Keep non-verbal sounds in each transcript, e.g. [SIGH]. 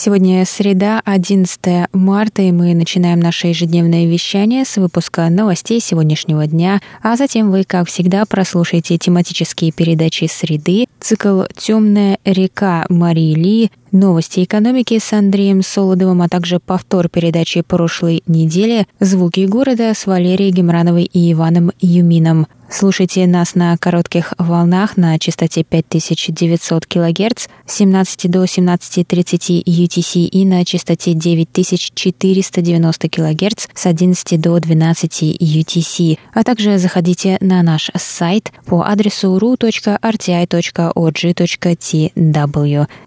Сегодня среда, 11 марта, и мы начинаем наше ежедневное вещание с выпуска новостей сегодняшнего дня, а затем вы, как всегда, прослушаете тематические передачи «Среды», цикл «Темная река» Марии Ли, новости экономики с Андреем Солодовым, а также повтор передачи прошлой недели «Звуки города» с Валерией Гемрановой и Иваном Юмином. Слушайте нас на коротких волнах на частоте 5900 кГц с 17 до 17.30 UTC и на частоте 9490 кГц с 11 до 12 UTC. А также заходите на наш сайт по адресу ru.rti.org.tw.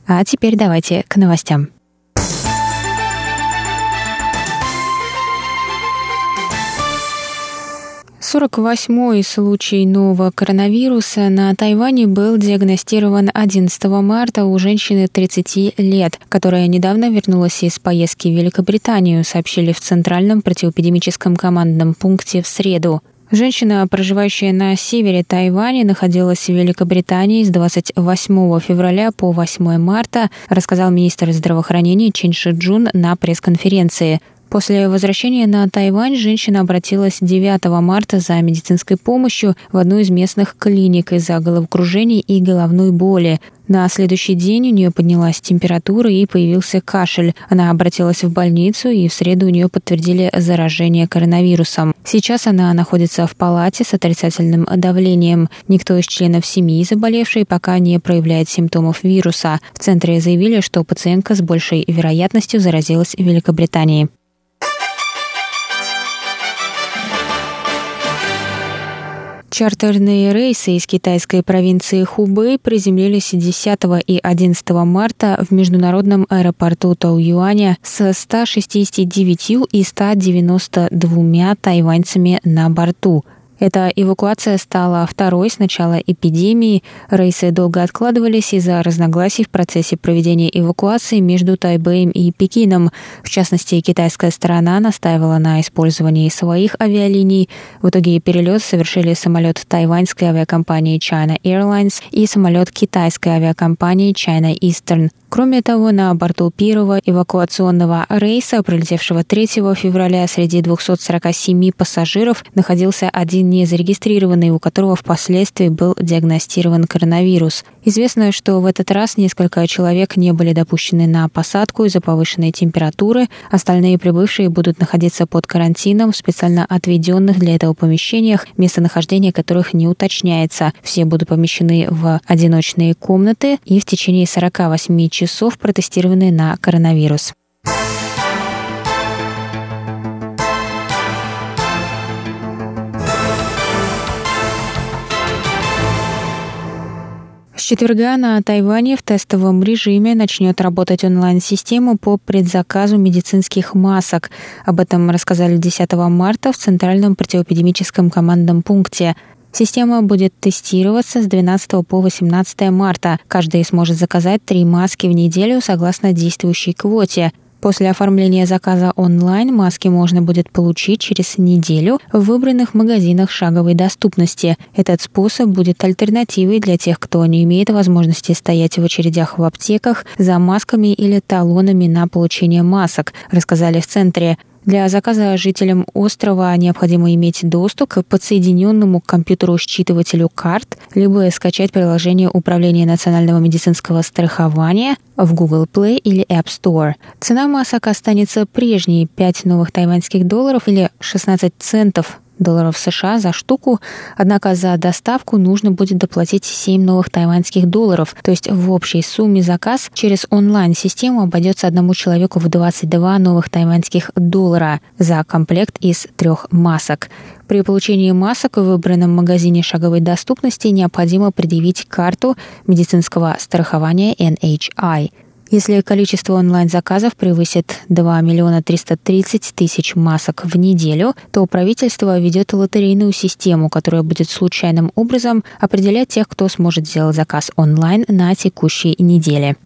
А теперь давайте к новостям. 48-й случай нового коронавируса на Тайване был диагностирован 11 марта у женщины 30 лет, которая недавно вернулась из поездки в Великобританию, сообщили в Центральном противоэпидемическом командном пункте в среду. Женщина, проживающая на севере Тайваня, находилась в Великобритании с 28 февраля по 8 марта, рассказал министр здравоохранения Чин Шиджун на пресс-конференции. После возвращения на Тайвань женщина обратилась 9 марта за медицинской помощью в одну из местных клиник из-за головокружения и головной боли. На следующий день у нее поднялась температура и появился кашель. Она обратилась в больницу, и в среду у нее подтвердили заражение коронавирусом. Сейчас она находится в палате с отрицательным давлением. Никто из членов семьи заболевшей пока не проявляет симптомов вируса. В центре заявили, что пациентка с большей вероятностью заразилась в Великобритании. Чартерные рейсы из китайской провинции Хубэй приземлились 10 и 11 марта в международном аэропорту Тау-Юаня с 169 и 192 тайваньцами на борту – эта эвакуация стала второй с начала эпидемии. Рейсы долго откладывались из-за разногласий в процессе проведения эвакуации между Тайбэем и Пекином. В частности, китайская сторона настаивала на использовании своих авиалиний. В итоге перелет совершили самолет тайваньской авиакомпании China Airlines и самолет китайской авиакомпании China Eastern. Кроме того, на борту первого эвакуационного рейса, прилетевшего 3 февраля, среди 247 пассажиров находился один незарегистрированный, у которого впоследствии был диагностирован коронавирус. Известно, что в этот раз несколько человек не были допущены на посадку из-за повышенной температуры. Остальные прибывшие будут находиться под карантином в специально отведенных для этого помещениях, местонахождение которых не уточняется. Все будут помещены в одиночные комнаты и в течение 48 часов часов протестированы на коронавирус. С четверга на Тайване в тестовом режиме начнет работать онлайн-система по предзаказу медицинских масок. Об этом рассказали 10 марта в Центральном противоэпидемическом командном пункте – Система будет тестироваться с 12 по 18 марта. Каждый сможет заказать три маски в неделю согласно действующей квоте. После оформления заказа онлайн маски можно будет получить через неделю в выбранных магазинах шаговой доступности. Этот способ будет альтернативой для тех, кто не имеет возможности стоять в очередях в аптеках за масками или талонами на получение масок, рассказали в центре. Для заказа жителям острова необходимо иметь доступ к подсоединенному к компьютеру считывателю карт, либо скачать приложение Управления национального медицинского страхования в Google Play или App Store. Цена масок останется прежней – 5 новых тайваньских долларов или 16 центов долларов США за штуку, однако за доставку нужно будет доплатить 7 новых тайваньских долларов, то есть в общей сумме заказ через онлайн-систему обойдется одному человеку в 22 новых тайваньских доллара за комплект из трех масок. При получении масок в выбранном магазине шаговой доступности необходимо предъявить карту медицинского страхования NHI. Если количество онлайн-заказов превысит 2 миллиона 330 тысяч масок в неделю, то правительство ведет лотерейную систему, которая будет случайным образом определять тех, кто сможет сделать заказ онлайн на текущей неделе.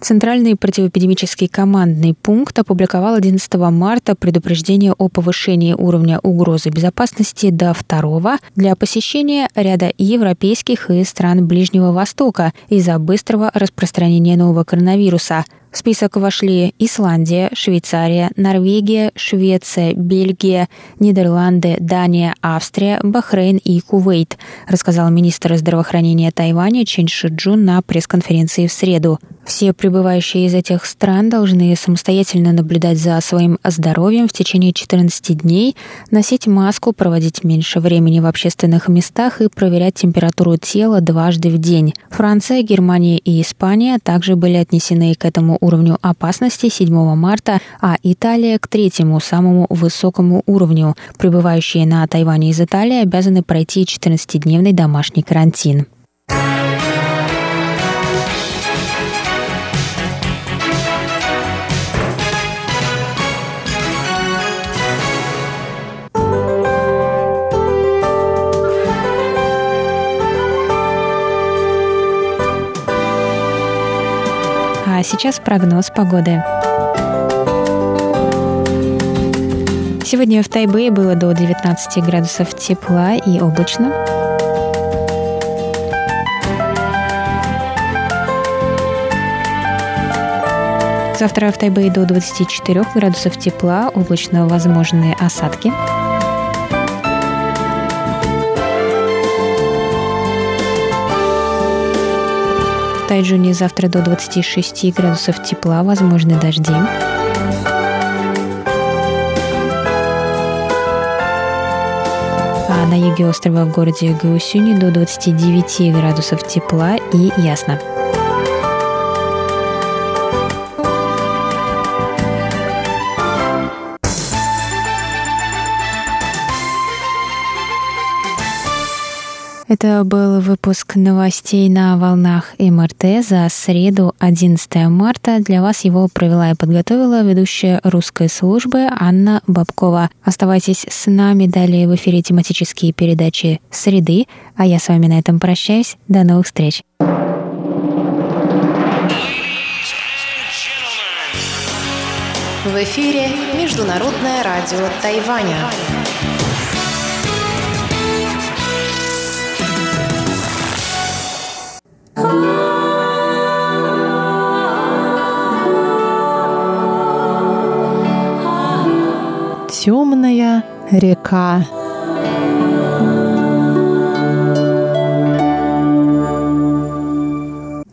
Центральный противоэпидемический командный пункт опубликовал 11 марта предупреждение о повышении уровня угрозы безопасности до второго для посещения ряда европейских и стран Ближнего Востока из-за быстрого распространения нового коронавируса – в список вошли Исландия, Швейцария, Норвегия, Швеция, Бельгия, Нидерланды, Дания, Австрия, Бахрейн и Кувейт, рассказал министр здравоохранения Тайваня Чен Шиджун на пресс-конференции в среду. Все прибывающие из этих стран должны самостоятельно наблюдать за своим здоровьем в течение 14 дней, носить маску, проводить меньше времени в общественных местах и проверять температуру тела дважды в день. Франция, Германия и Испания также были отнесены к этому уровню опасности 7 марта, а Италия к третьему самому высокому уровню. Прибывающие на Тайване из Италии обязаны пройти 14-дневный домашний карантин. А сейчас прогноз погоды. Сегодня в Тайбэе было до 19 градусов тепла и облачно. Завтра в Тайбэе до 24 градусов тепла, облачно возможные осадки. Тайджуне завтра до 26 градусов тепла, возможны дожди. А на юге острова в городе Гаусюни до 29 градусов тепла и ясно. Это был выпуск новостей на волнах МРТ за среду 11 марта. Для вас его провела и подготовила ведущая русской службы Анна Бабкова. Оставайтесь с нами далее в эфире тематические передачи «Среды», а я с вами на этом прощаюсь. До новых встреч. В эфире Международное радио Тайваня. Темная река.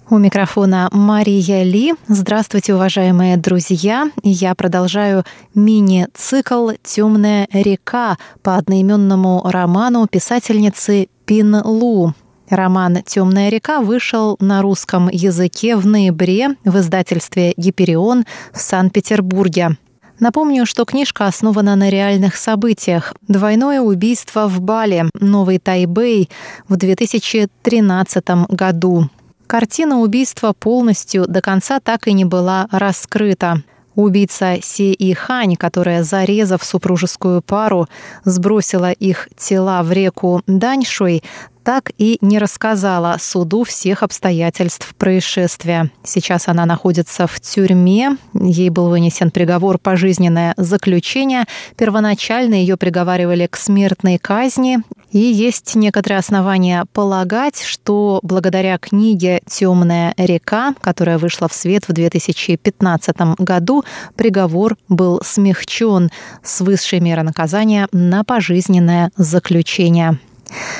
У микрофона Мария Ли. Здравствуйте, уважаемые друзья. Я продолжаю мини-цикл «Темная река» по одноименному роману писательницы Пин Лу. Роман «Темная река» вышел на русском языке в ноябре в издательстве «Гиперион» в Санкт-Петербурге. Напомню, что книжка основана на реальных событиях. Двойное убийство в Бале, Новый Тайбэй в 2013 году. Картина убийства полностью до конца так и не была раскрыта. Убийца Се И Хань, которая, зарезав супружескую пару, сбросила их тела в реку Даньшуй, так и не рассказала суду всех обстоятельств происшествия. Сейчас она находится в тюрьме. Ей был вынесен приговор пожизненное заключение. Первоначально ее приговаривали к смертной казни. И есть некоторые основания полагать, что благодаря книге «Темная река», которая вышла в свет в 2015 году, приговор был смягчен с высшей меры наказания на пожизненное заключение.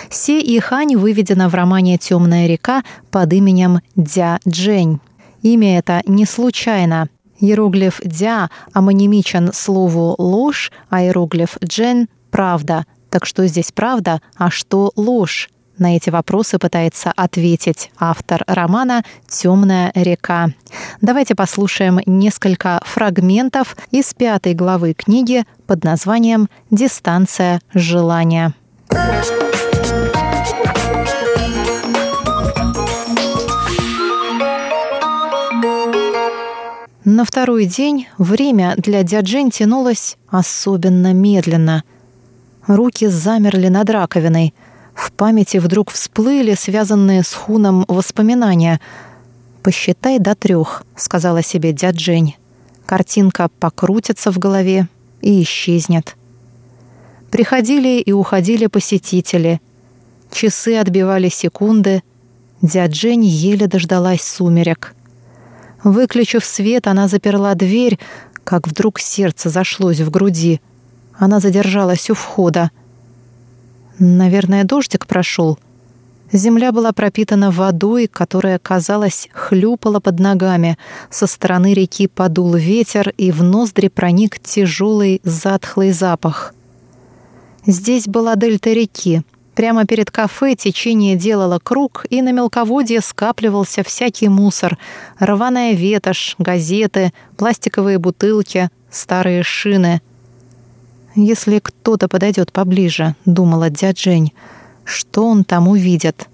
Се и Хань выведена в романе «Темная река» под именем Дя Джень. Имя это не случайно. Иероглиф «дя» амонимичен слову «ложь», а иероглиф «джен» — «правда». Так что здесь правда, а что ложь? На эти вопросы пытается ответить автор романа «Темная река». Давайте послушаем несколько фрагментов из пятой главы книги под названием «Дистанция желания». На второй день время для Дяджин тянулось особенно медленно – Руки замерли над раковиной. В памяти вдруг всплыли связанные с хуном воспоминания. «Посчитай до трех», — сказала себе дяджень. Картинка покрутится в голове и исчезнет. Приходили и уходили посетители. Часы отбивали секунды. Дяджень еле дождалась сумерек. Выключив свет, она заперла дверь, как вдруг сердце зашлось в груди. Она задержалась у входа. Наверное, дождик прошел. Земля была пропитана водой, которая, казалось, хлюпала под ногами. Со стороны реки подул ветер, и в ноздри проник тяжелый затхлый запах. Здесь была дельта реки — Прямо перед кафе течение делало круг, и на мелководье скапливался всякий мусор. Рваная ветошь, газеты, пластиковые бутылки, старые шины. «Если кто-то подойдет поближе», — думала дядь Жень, — «что он там увидит?»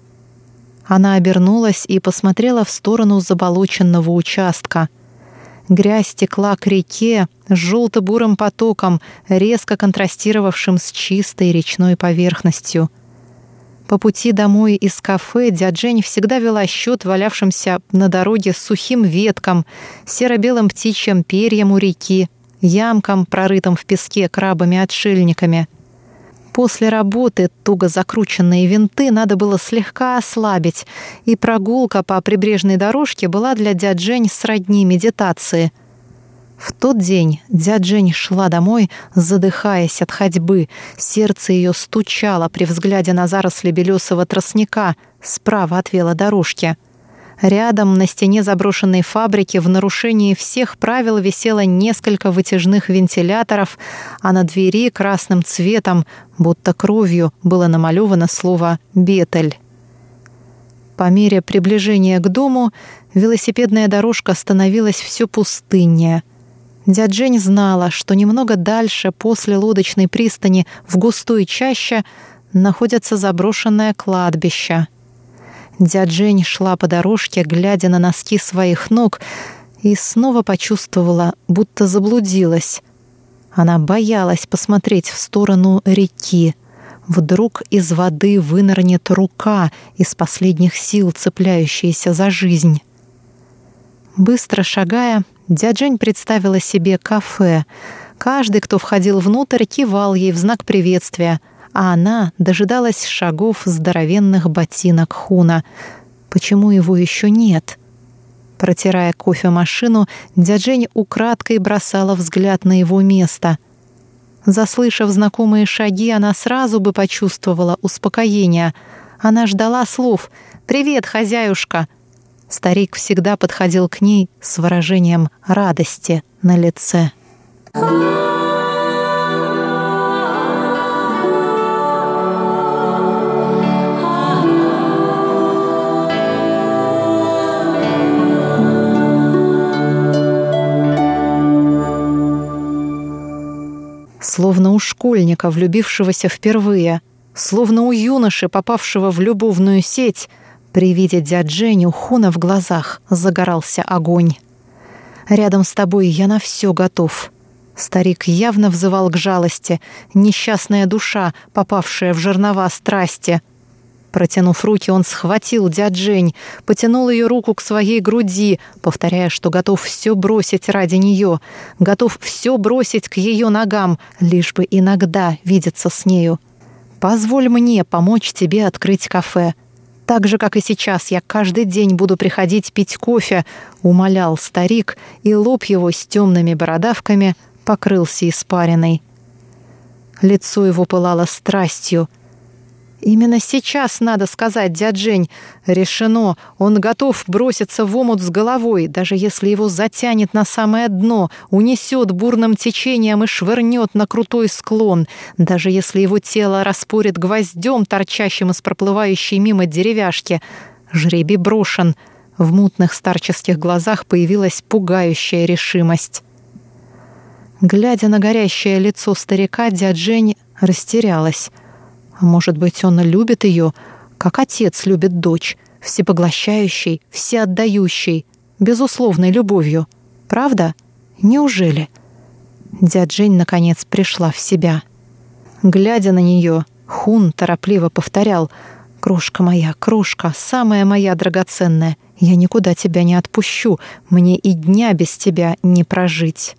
Она обернулась и посмотрела в сторону заболоченного участка. Грязь текла к реке желто-бурым потоком, резко контрастировавшим с чистой речной поверхностью — по пути домой из кафе дядя Жень всегда вела счет валявшимся на дороге сухим веткам, серо-белым птичьим перьям у реки, ямкам, прорытым в песке крабами-отшельниками. После работы туго закрученные винты надо было слегка ослабить, и прогулка по прибрежной дорожке была для дядь Жень сродни медитации — в тот день дядя Жень шла домой, задыхаясь от ходьбы. Сердце ее стучало при взгляде на заросли белесого тростника справа от велодорожки. Рядом на стене заброшенной фабрики в нарушении всех правил висело несколько вытяжных вентиляторов, а на двери красным цветом, будто кровью, было намалевано слово «Бетель». По мере приближения к дому велосипедная дорожка становилась все пустыннее — Дядь Жень знала, что немного дальше, после лодочной пристани, в густой чаще, находится заброшенное кладбище. Дядь Жень шла по дорожке, глядя на носки своих ног, и снова почувствовала, будто заблудилась. Она боялась посмотреть в сторону реки. Вдруг из воды вынырнет рука из последних сил, цепляющаяся за жизнь. Быстро шагая, Дяджень представила себе кафе. Каждый, кто входил внутрь, кивал ей в знак приветствия, а она дожидалась шагов здоровенных ботинок Хуна. Почему его еще нет? Протирая кофемашину, Дяджень украдкой бросала взгляд на его место. Заслышав знакомые шаги, она сразу бы почувствовала успокоение. Она ждала слов «Привет, хозяюшка!» Старик всегда подходил к ней с выражением радости на лице. Словно у школьника, влюбившегося впервые, словно у юноши, попавшего в любовную сеть — при виде дяджень у Хуна в глазах загорался огонь. «Рядом с тобой я на все готов». Старик явно взывал к жалости, несчастная душа, попавшая в жернова страсти. Протянув руки, он схватил дяджень, потянул ее руку к своей груди, повторяя, что готов все бросить ради нее, готов все бросить к ее ногам, лишь бы иногда видеться с нею. «Позволь мне помочь тебе открыть кафе», так же, как и сейчас, я каждый день буду приходить пить кофе, умолял старик, и лоб его с темными бородавками покрылся испариной. Лицо его пылало страстью — Именно сейчас надо сказать, дядь Жень, решено, он готов броситься в омут с головой, даже если его затянет на самое дно, унесет бурным течением и швырнет на крутой склон, даже если его тело распорит гвоздем, торчащим из проплывающей мимо деревяшки. Жребий брошен. В мутных старческих глазах появилась пугающая решимость. Глядя на горящее лицо старика, дядь Жень растерялась. Может быть, он любит ее, как отец любит дочь, всепоглощающей, всеотдающей, безусловной любовью. Правда? Неужели? Дядь Жень наконец пришла в себя. Глядя на нее, Хун торопливо повторял «Кружка моя, кружка, самая моя драгоценная, я никуда тебя не отпущу, мне и дня без тебя не прожить».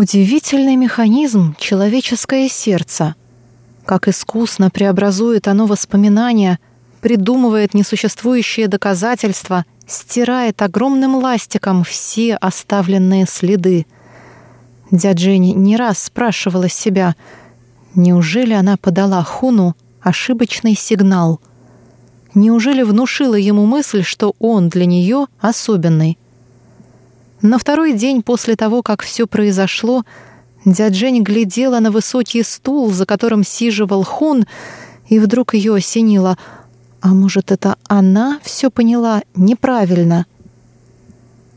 Удивительный механизм человеческое сердце. Как искусно преобразует оно воспоминания, придумывает несуществующие доказательства, стирает огромным ластиком все оставленные следы. Дядя Дженни не раз спрашивала себя, неужели она подала Хуну ошибочный сигнал? Неужели внушила ему мысль, что он для нее особенный? На второй день после того, как все произошло, дядя Жень глядела на высокий стул, за которым сиживал Хун, и вдруг ее осенило. А может, это она все поняла неправильно?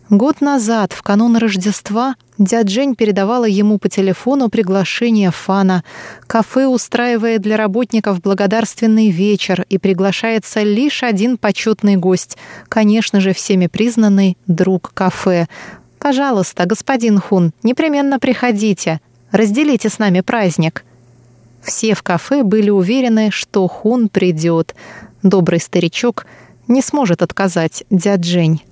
Год назад, в канун Рождества, дядя Жень передавала ему по телефону приглашение Фана. Кафе устраивает для работников благодарственный вечер, и приглашается лишь один почетный гость, конечно же, всеми признанный друг кафе. «Пожалуйста, господин Хун, непременно приходите, разделите с нами праздник». Все в кафе были уверены, что Хун придет. Добрый старичок не сможет отказать дядь Жень.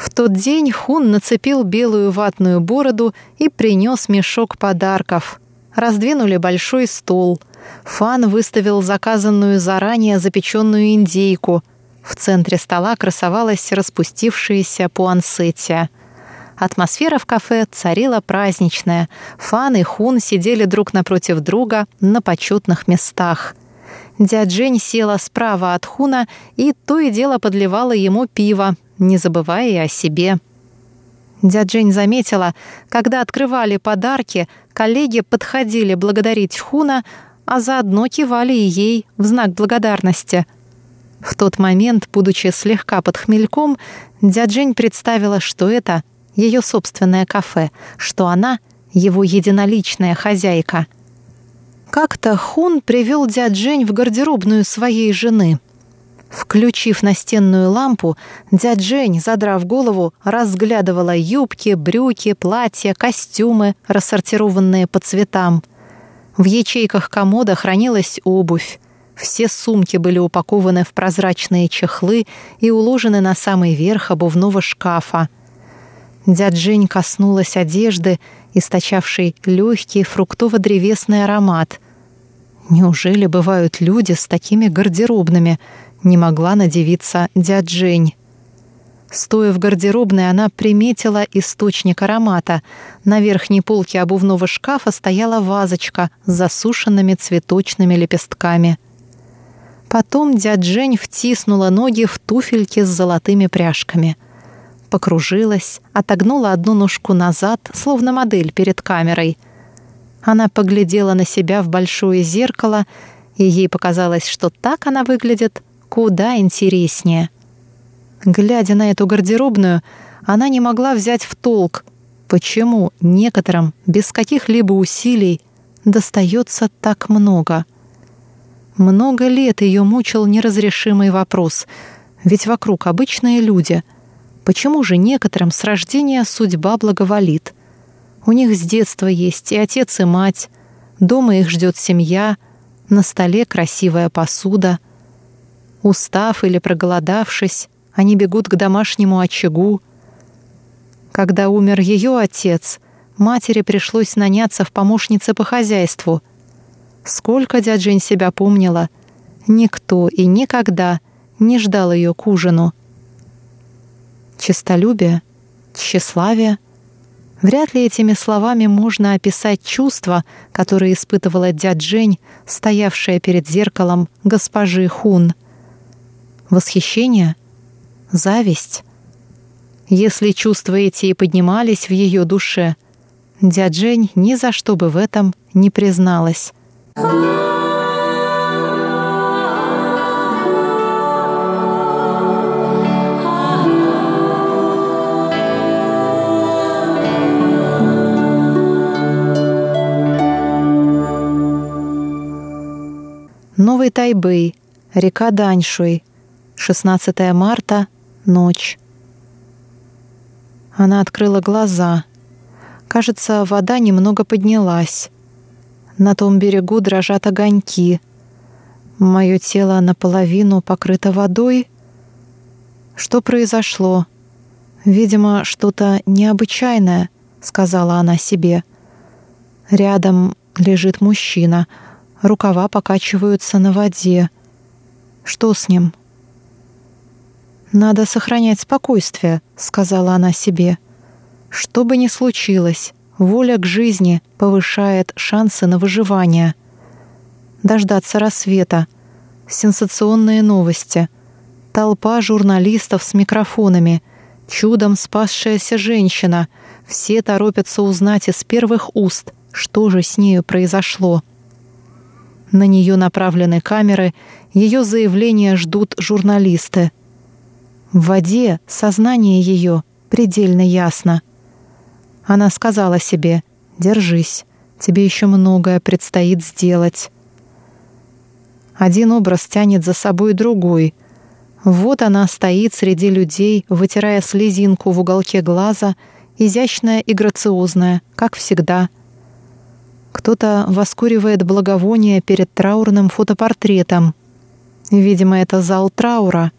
В тот день Хун нацепил белую ватную бороду и принес мешок подарков. Раздвинули большой стол. Фан выставил заказанную заранее запеченную индейку. В центре стола красовалась распустившаяся пуансетия. Атмосфера в кафе царила праздничная. Фан и Хун сидели друг напротив друга на почетных местах. Дядь Жень села справа от Хуна и то и дело подливала ему пиво, не забывая и о себе. Дядя Жень заметила, когда открывали подарки, коллеги подходили благодарить Хуна, а заодно кивали и ей в знак благодарности. В тот момент, будучи слегка под хмельком, дядя Жень представила, что это ее собственное кафе, что она его единоличная хозяйка. Как-то Хун привел дядь Жень в гардеробную своей жены — Включив настенную лампу, дядь Жень, задрав голову, разглядывала юбки, брюки, платья, костюмы, рассортированные по цветам. В ячейках комода хранилась обувь. Все сумки были упакованы в прозрачные чехлы и уложены на самый верх обувного шкафа. Дядь Жень коснулась одежды, источавшей легкий фруктово-древесный аромат. Неужели бывают люди с такими гардеробными — не могла надевиться дядь Жень. Стоя в гардеробной, она приметила источник аромата. На верхней полке обувного шкафа стояла вазочка с засушенными цветочными лепестками. Потом дядь Жень втиснула ноги в туфельки с золотыми пряжками. Покружилась, отогнула одну ножку назад, словно модель перед камерой. Она поглядела на себя в большое зеркало, и ей показалось, что так она выглядит куда интереснее. Глядя на эту гардеробную, она не могла взять в толк, почему некоторым без каких-либо усилий достается так много. Много лет ее мучил неразрешимый вопрос, ведь вокруг обычные люди. Почему же некоторым с рождения судьба благоволит? У них с детства есть и отец, и мать, дома их ждет семья, на столе красивая посуда — Устав или проголодавшись, они бегут к домашнему очагу. Когда умер ее отец, матери пришлось наняться в помощнице по хозяйству. Сколько дядь Жень себя помнила, никто и никогда не ждал ее к ужину. Честолюбие, тщеславие — Вряд ли этими словами можно описать чувства, которые испытывала дядь Жень, стоявшая перед зеркалом госпожи Хун — восхищение, зависть. Если чувства эти и поднимались в ее душе, Дяджень ни за что бы в этом не призналась. Новый Тайбэй, река Даньшуй, 16 марта, ночь. Она открыла глаза. Кажется, вода немного поднялась. На том берегу дрожат огоньки. Мое тело наполовину покрыто водой. Что произошло? Видимо, что-то необычайное, сказала она себе. Рядом лежит мужчина. Рукава покачиваются на воде. Что с ним? Надо сохранять спокойствие, сказала она себе. Что бы ни случилось, воля к жизни повышает шансы на выживание. Дождаться рассвета, сенсационные новости, толпа журналистов с микрофонами, чудом спасшаяся женщина. Все торопятся узнать из первых уст, что же с нею произошло. На нее направлены камеры, ее заявления ждут журналисты. В воде сознание ее предельно ясно. Она сказала себе «Держись, тебе еще многое предстоит сделать». Один образ тянет за собой другой. Вот она стоит среди людей, вытирая слезинку в уголке глаза, изящная и грациозная, как всегда. Кто-то воскуривает благовоние перед траурным фотопортретом. Видимо, это зал траура.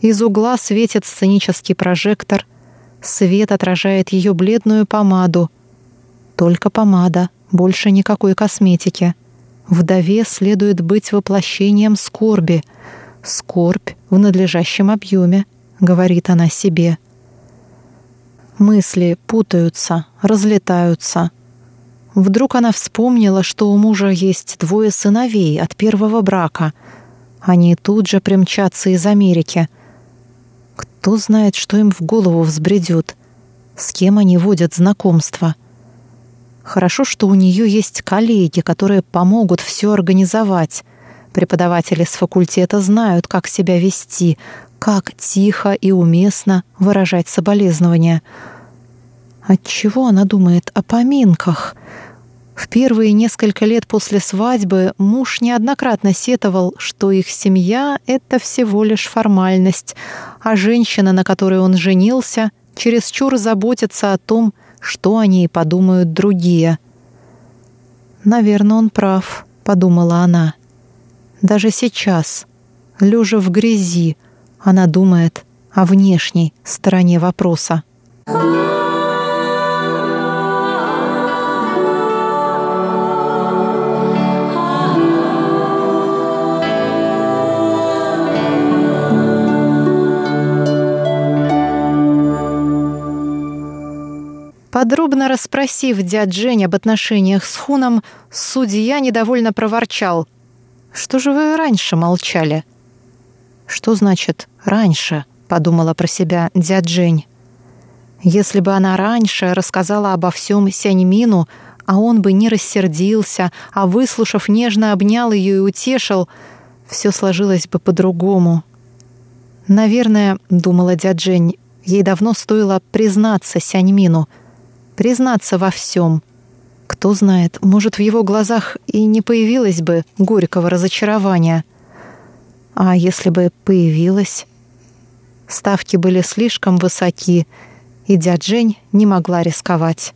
Из угла светит сценический прожектор. Свет отражает ее бледную помаду. Только помада, больше никакой косметики. Вдове следует быть воплощением скорби. Скорбь в надлежащем объеме, говорит она себе. Мысли путаются, разлетаются. Вдруг она вспомнила, что у мужа есть двое сыновей от первого брака. Они тут же примчатся из Америки. Кто знает, что им в голову взбредет, с кем они водят знакомство — Хорошо, что у нее есть коллеги, которые помогут все организовать. Преподаватели с факультета знают, как себя вести, как тихо и уместно выражать соболезнования. Отчего она думает о поминках? В первые несколько лет после свадьбы муж неоднократно сетовал, что их семья — это всего лишь формальность, а женщина, на которой он женился, чересчур заботится о том, что о ней подумают другие. «Наверное, он прав», — подумала она. Даже сейчас, лежа в грязи, она думает о внешней стороне вопроса. Подробно расспросив дядь Жень об отношениях с Хуном, судья недовольно проворчал. «Что же вы раньше молчали?» «Что значит «раньше»?» — подумала про себя дядь Жень. Если бы она раньше рассказала обо всем Сяньмину, а он бы не рассердился, а, выслушав, нежно обнял ее и утешил, все сложилось бы по-другому. «Наверное, — думала дядь Жень, — ей давно стоило признаться Сяньмину — признаться во всем. Кто знает, может, в его глазах и не появилось бы горького разочарования. А если бы появилось? Ставки были слишком высоки, и дядь Жень не могла рисковать.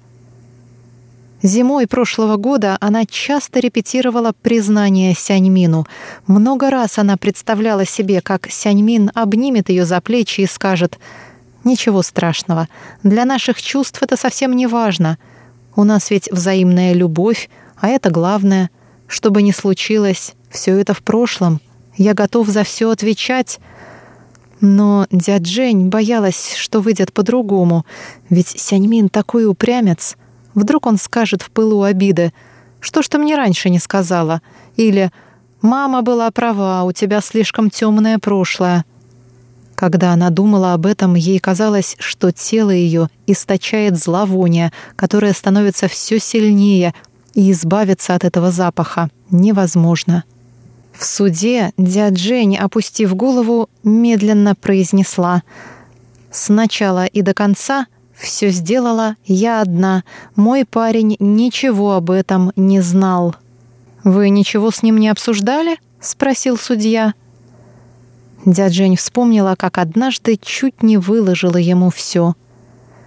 Зимой прошлого года она часто репетировала признание Сяньмину. Много раз она представляла себе, как Сяньмин обнимет ее за плечи и скажет — Ничего страшного. Для наших чувств это совсем не важно. У нас ведь взаимная любовь, а это главное. Что бы ни случилось, все это в прошлом. Я готов за все отвечать. Но дядь Жень боялась, что выйдет по-другому. Ведь Сяньмин такой упрямец. Вдруг он скажет в пылу обиды, «Что ж ты мне раньше не сказала?» Или «Мама была права, у тебя слишком темное прошлое». Когда она думала об этом, ей казалось, что тело ее источает зловоние, которое становится все сильнее, и избавиться от этого запаха невозможно. В суде дядь опустив голову, медленно произнесла «Сначала и до конца все сделала я одна. Мой парень ничего об этом не знал». «Вы ничего с ним не обсуждали?» — спросил судья. Дяджень вспомнила, как однажды чуть не выложила ему все.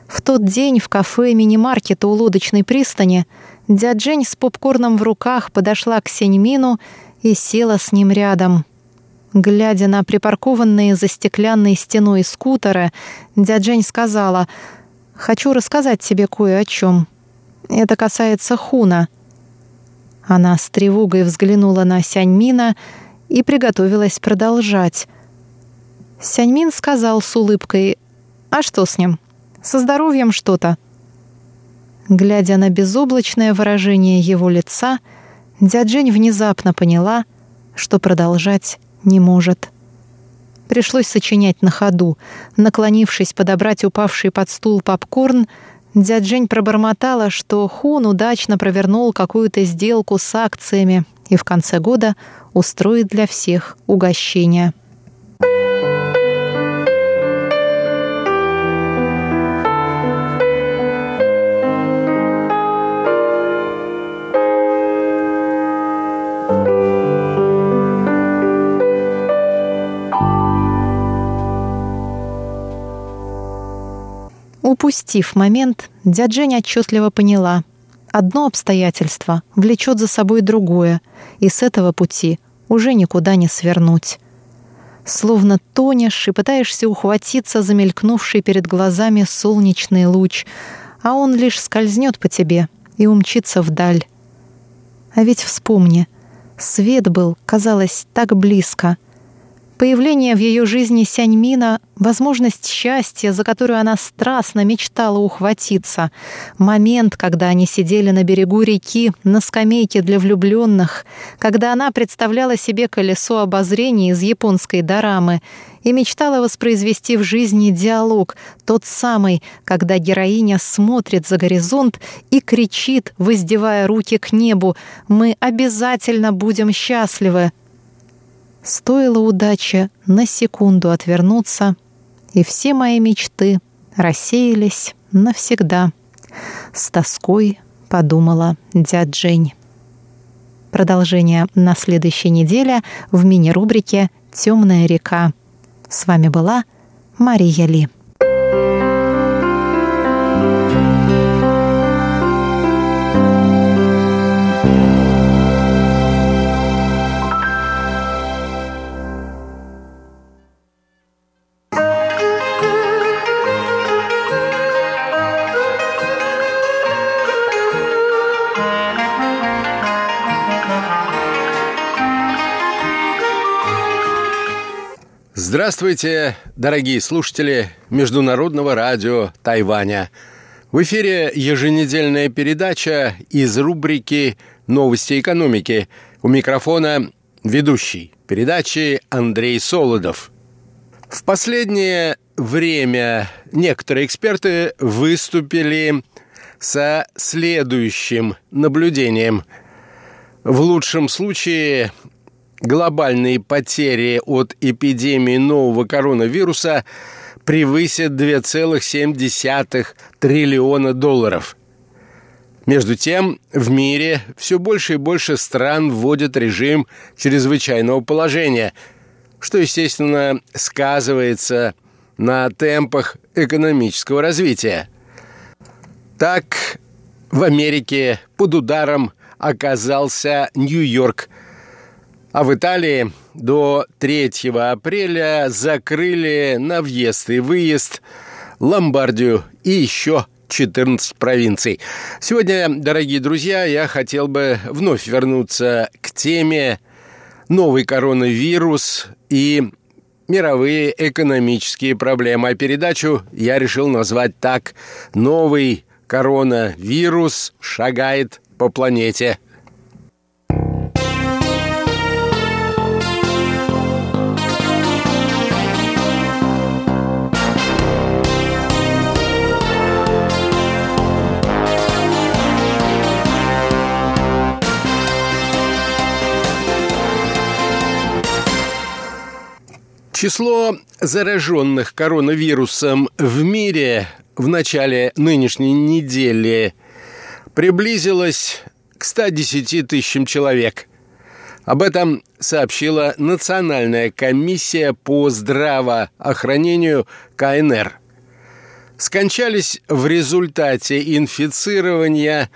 В тот день в кафе мини-маркета у лодочной пристани Дяджень с попкорном в руках подошла к Сеньмину и села с ним рядом. Глядя на припаркованные за стеклянной стеной скутеры, Дяджень сказала, «Хочу рассказать тебе кое о чем. Это касается Хуна». Она с тревогой взглянула на Сяньмина и приготовилась продолжать. Сяньмин сказал с улыбкой, «А что с ним? Со здоровьем что-то?» Глядя на безоблачное выражение его лица, Дяджень внезапно поняла, что продолжать не может. Пришлось сочинять на ходу. Наклонившись подобрать упавший под стул попкорн, Дяджень пробормотала, что Хун удачно провернул какую-то сделку с акциями и в конце года устроит для всех угощение. Упустив момент, дядя Женя отчетливо поняла. Одно обстоятельство влечет за собой другое, и с этого пути уже никуда не свернуть. Словно тонешь и пытаешься ухватиться за мелькнувший перед глазами солнечный луч, а он лишь скользнет по тебе и умчится вдаль. А ведь вспомни, свет был, казалось, так близко — Появление в ее жизни Сяньмина — возможность счастья, за которую она страстно мечтала ухватиться. Момент, когда они сидели на берегу реки, на скамейке для влюбленных, когда она представляла себе колесо обозрения из японской дорамы и мечтала воспроизвести в жизни диалог, тот самый, когда героиня смотрит за горизонт и кричит, воздевая руки к небу «Мы обязательно будем счастливы!» Стоило удаче на секунду отвернуться, и все мои мечты рассеялись навсегда. С тоской подумала дядь Жень. Продолжение на следующей неделе в мини-рубрике «Темная река». С вами была Мария Ли. Здравствуйте, дорогие слушатели Международного радио Тайваня. В эфире еженедельная передача из рубрики «Новости экономики». У микрофона ведущий передачи Андрей Солодов. В последнее время некоторые эксперты выступили со следующим наблюдением. В лучшем случае глобальные потери от эпидемии нового коронавируса превысят 2,7 триллиона долларов. Между тем, в мире все больше и больше стран вводят режим чрезвычайного положения, что, естественно, сказывается на темпах экономического развития. Так, в Америке под ударом оказался Нью-Йорк – а в Италии до 3 апреля закрыли на въезд и выезд Ломбардию и еще 14 провинций. Сегодня, дорогие друзья, я хотел бы вновь вернуться к теме новый коронавирус и мировые экономические проблемы. А передачу я решил назвать так «Новый коронавирус шагает по планете». Число зараженных коронавирусом в мире в начале нынешней недели приблизилось к 110 тысячам человек. Об этом сообщила Национальная комиссия по здравоохранению КНР. Скончались в результате инфицирования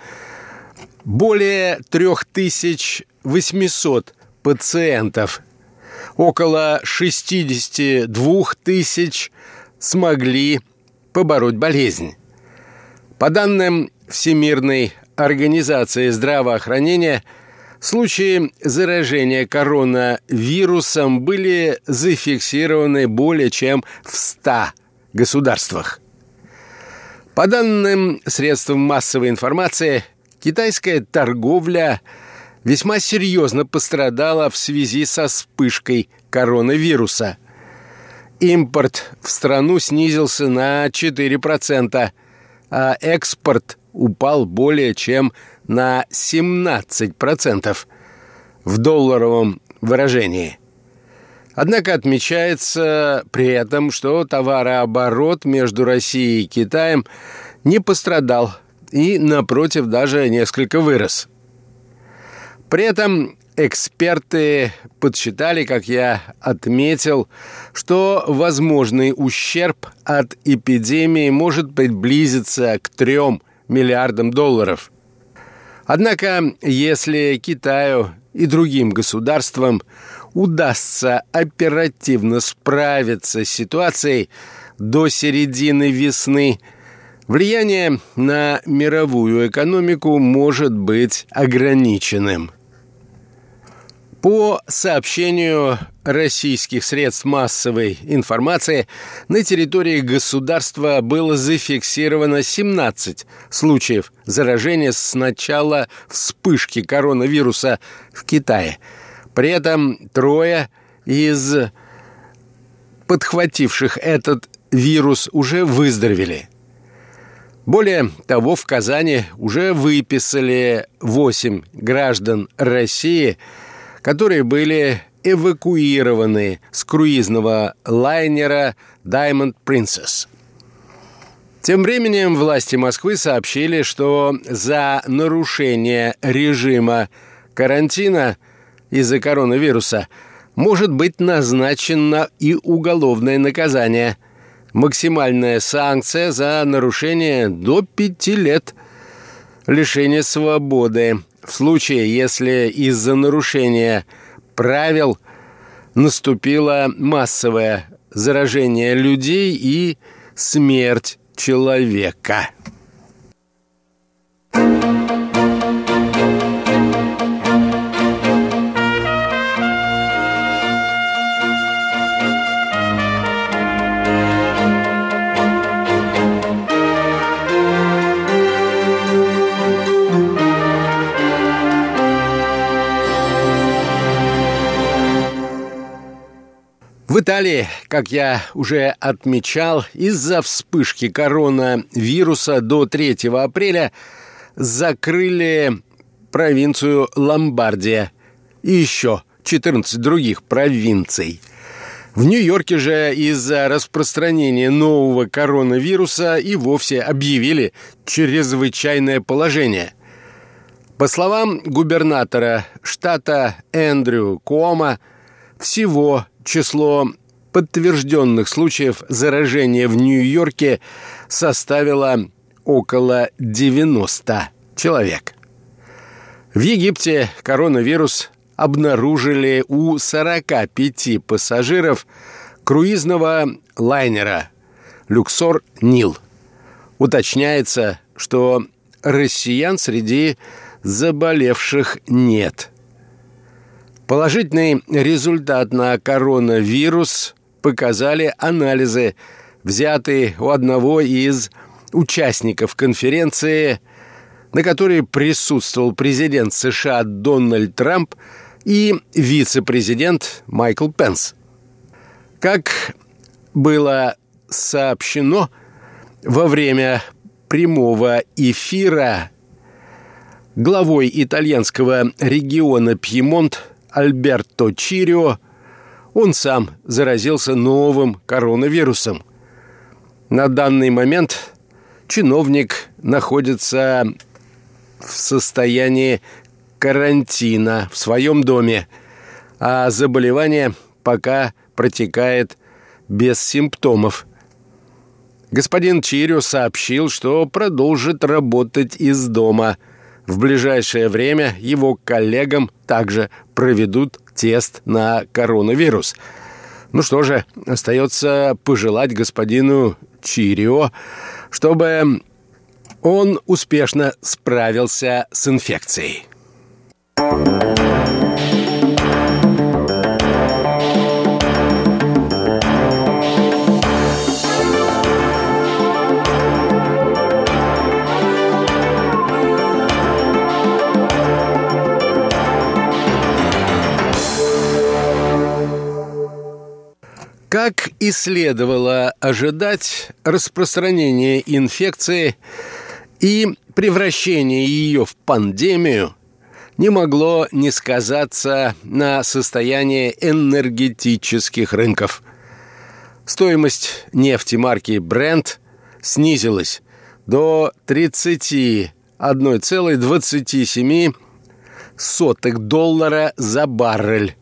более 3800 пациентов. Около 62 тысяч смогли побороть болезнь. По данным Всемирной организации здравоохранения – Случаи заражения коронавирусом были зафиксированы более чем в 100 государствах. По данным средств массовой информации, китайская торговля весьма серьезно пострадала в связи со вспышкой коронавируса. Импорт в страну снизился на 4%, а экспорт упал более чем на 17% в долларовом выражении. Однако отмечается при этом, что товарооборот между Россией и Китаем не пострадал и, напротив, даже несколько вырос. При этом эксперты подсчитали, как я отметил, что возможный ущерб от эпидемии может приблизиться к 3 миллиардам долларов. Однако, если Китаю и другим государствам удастся оперативно справиться с ситуацией до середины весны, влияние на мировую экономику может быть ограниченным. По сообщению российских средств массовой информации, на территории государства было зафиксировано 17 случаев заражения с начала вспышки коронавируса в Китае. При этом трое из подхвативших этот вирус уже выздоровели. Более того, в Казани уже выписали 8 граждан России – которые были эвакуированы с круизного лайнера Diamond Princess. Тем временем власти Москвы сообщили, что за нарушение режима карантина из-за коронавируса может быть назначено и уголовное наказание. Максимальная санкция за нарушение до пяти лет лишения свободы в случае, если из-за нарушения правил наступило массовое заражение людей и смерть человека. В Италии, как я уже отмечал, из-за вспышки коронавируса до 3 апреля закрыли провинцию Ломбардия и еще 14 других провинций. В Нью-Йорке же из-за распространения нового коронавируса и вовсе объявили чрезвычайное положение. По словам губернатора штата Эндрю Кома, всего число подтвержденных случаев заражения в Нью-Йорке составило около 90 человек. В Египте коронавирус обнаружили у 45 пассажиров круизного лайнера «Люксор Нил». Уточняется, что россиян среди заболевших нет – Положительный результат на коронавирус показали анализы, взятые у одного из участников конференции, на которой присутствовал президент США Дональд Трамп и вице-президент Майкл Пенс. Как было сообщено во время прямого эфира главой итальянского региона Пьемонт Альберто Чирио, он сам заразился новым коронавирусом. На данный момент чиновник находится в состоянии карантина в своем доме. а заболевание пока протекает без симптомов. Господин Чирио сообщил, что продолжит работать из дома. В ближайшее время его коллегам также проведут тест на коронавирус. Ну что же, остается пожелать господину Чирио, чтобы он успешно справился с инфекцией. Как и следовало ожидать, распространение инфекции и превращение ее в пандемию не могло не сказаться на состоянии энергетических рынков. Стоимость нефти марки Brent снизилась до 31,27 доллара за баррель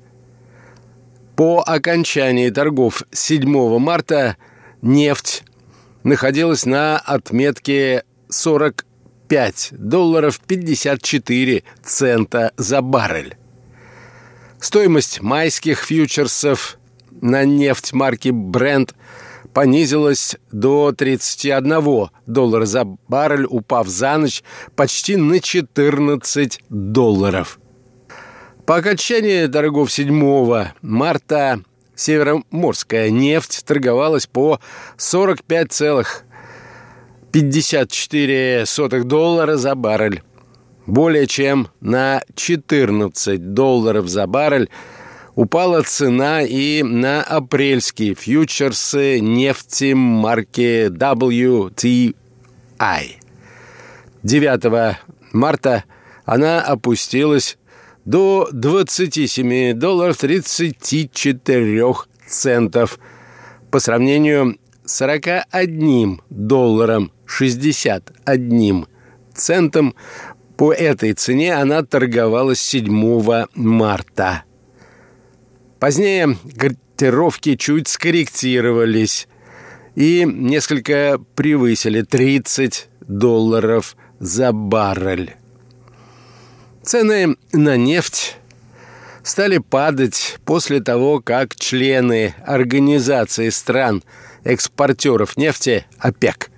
по окончании торгов 7 марта нефть находилась на отметке 45 долларов 54 цента за баррель. Стоимость майских фьючерсов на нефть марки Brent понизилась до 31 доллара за баррель, упав за ночь почти на 14 долларов. По окончании торгов 7 марта североморская нефть торговалась по 45,54 доллара за баррель. Более чем на 14 долларов за баррель упала цена и на апрельские фьючерсы нефти марки WTI. 9 марта она опустилась до 27 долларов 34 центов по сравнению с 41 долларом 61 центом. По этой цене она торговалась 7 марта. Позднее котировки чуть скорректировались и несколько превысили 30 долларов за баррель. Цены на нефть стали падать после того, как члены Организации стран экспортеров нефти ОПЕК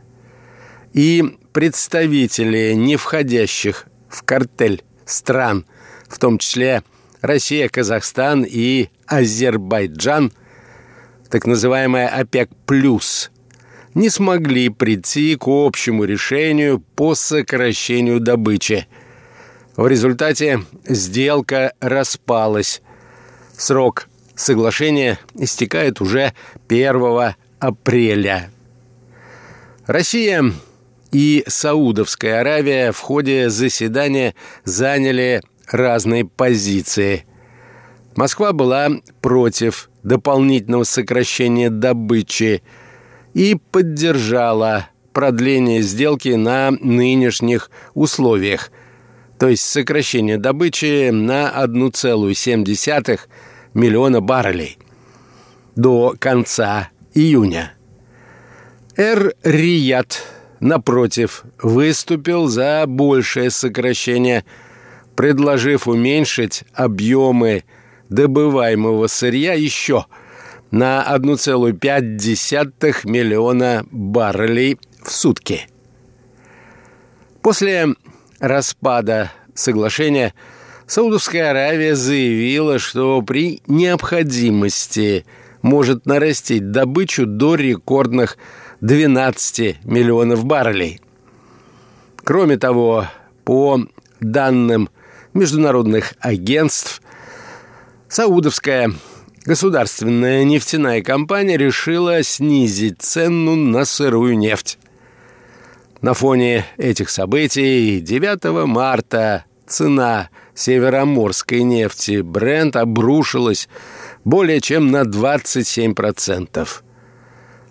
и представители не входящих в картель стран, в том числе Россия, Казахстан и Азербайджан, так называемая ОПЕК+, не смогли прийти к общему решению по сокращению добычи – в результате сделка распалась. Срок соглашения истекает уже 1 апреля. Россия и Саудовская Аравия в ходе заседания заняли разные позиции. Москва была против дополнительного сокращения добычи и поддержала продление сделки на нынешних условиях – то есть сокращение добычи на 1,7 миллиона баррелей до конца июня. Эр-Рияд, напротив, выступил за большее сокращение, предложив уменьшить объемы добываемого сырья еще на 1,5 миллиона баррелей в сутки. После распада соглашения Саудовская Аравия заявила, что при необходимости может нарастить добычу до рекордных 12 миллионов баррелей. Кроме того, по данным международных агентств, Саудовская государственная нефтяная компания решила снизить цену на сырую нефть. На фоне этих событий 9 марта цена североморской нефти Брент обрушилась более чем на 27%,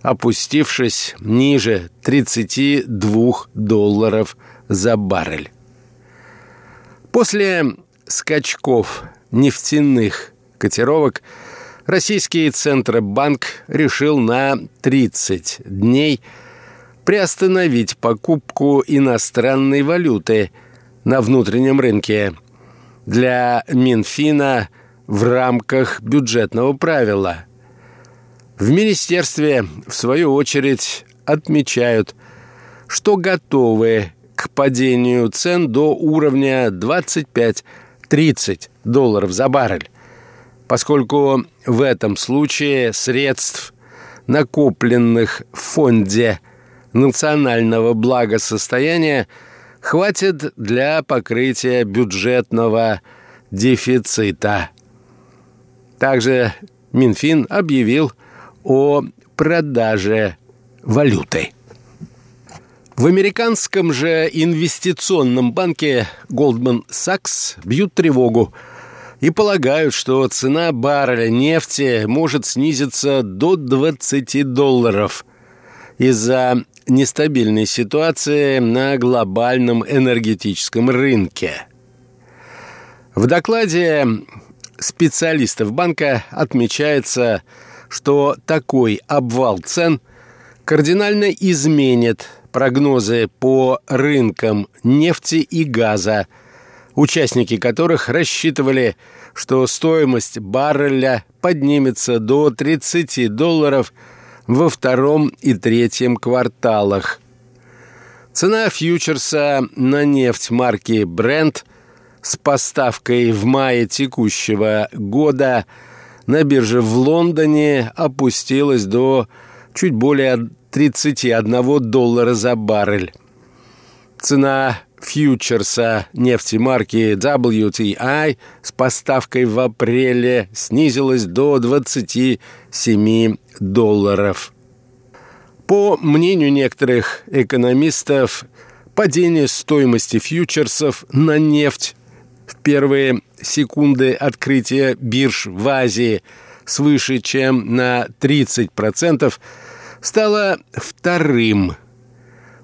опустившись ниже 32 долларов за баррель. После скачков нефтяных котировок, российский Центробанк решил на 30 дней приостановить покупку иностранной валюты на внутреннем рынке для Минфина в рамках бюджетного правила. В министерстве, в свою очередь, отмечают, что готовы к падению цен до уровня 25-30 долларов за баррель, поскольку в этом случае средств, накопленных в фонде национального благосостояния, хватит для покрытия бюджетного дефицита. Также Минфин объявил о продаже валюты. В американском же инвестиционном банке Goldman Sachs бьют тревогу и полагают, что цена барреля нефти может снизиться до 20 долларов из-за нестабильной ситуации на глобальном энергетическом рынке. В докладе специалистов банка отмечается, что такой обвал цен кардинально изменит прогнозы по рынкам нефти и газа, участники которых рассчитывали, что стоимость барреля поднимется до 30 долларов во втором и третьем кварталах. Цена фьючерса на нефть марки Brent с поставкой в мае текущего года на бирже в Лондоне опустилась до чуть более 31 доллара за баррель. Цена фьючерса нефти марки WTI с поставкой в апреле снизилась до 27 долларов. По мнению некоторых экономистов, падение стоимости фьючерсов на нефть в первые секунды открытия бирж в Азии свыше чем на 30% стало вторым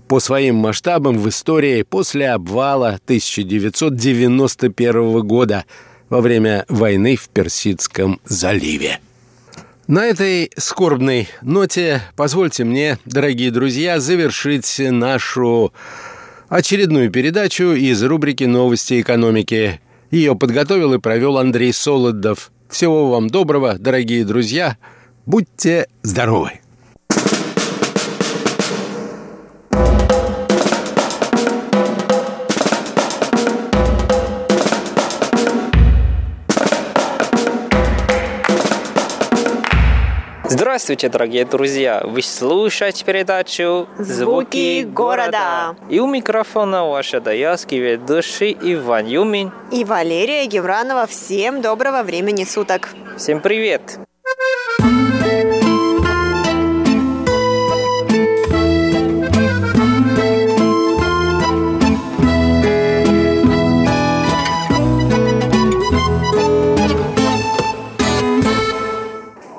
по своим масштабам в истории после обвала 1991 года во время войны в Персидском заливе. На этой скорбной ноте позвольте мне, дорогие друзья, завершить нашу очередную передачу из рубрики «Новости экономики». Ее подготовил и провел Андрей Солодов. Всего вам доброго, дорогие друзья. Будьте здоровы! Здравствуйте, дорогие друзья! Вы слушаете передачу «Звуки города». И у микрофона ваша даялский ведущий Иван Юмин. И Валерия Гевранова. Всем доброго времени суток. Всем привет! Привет,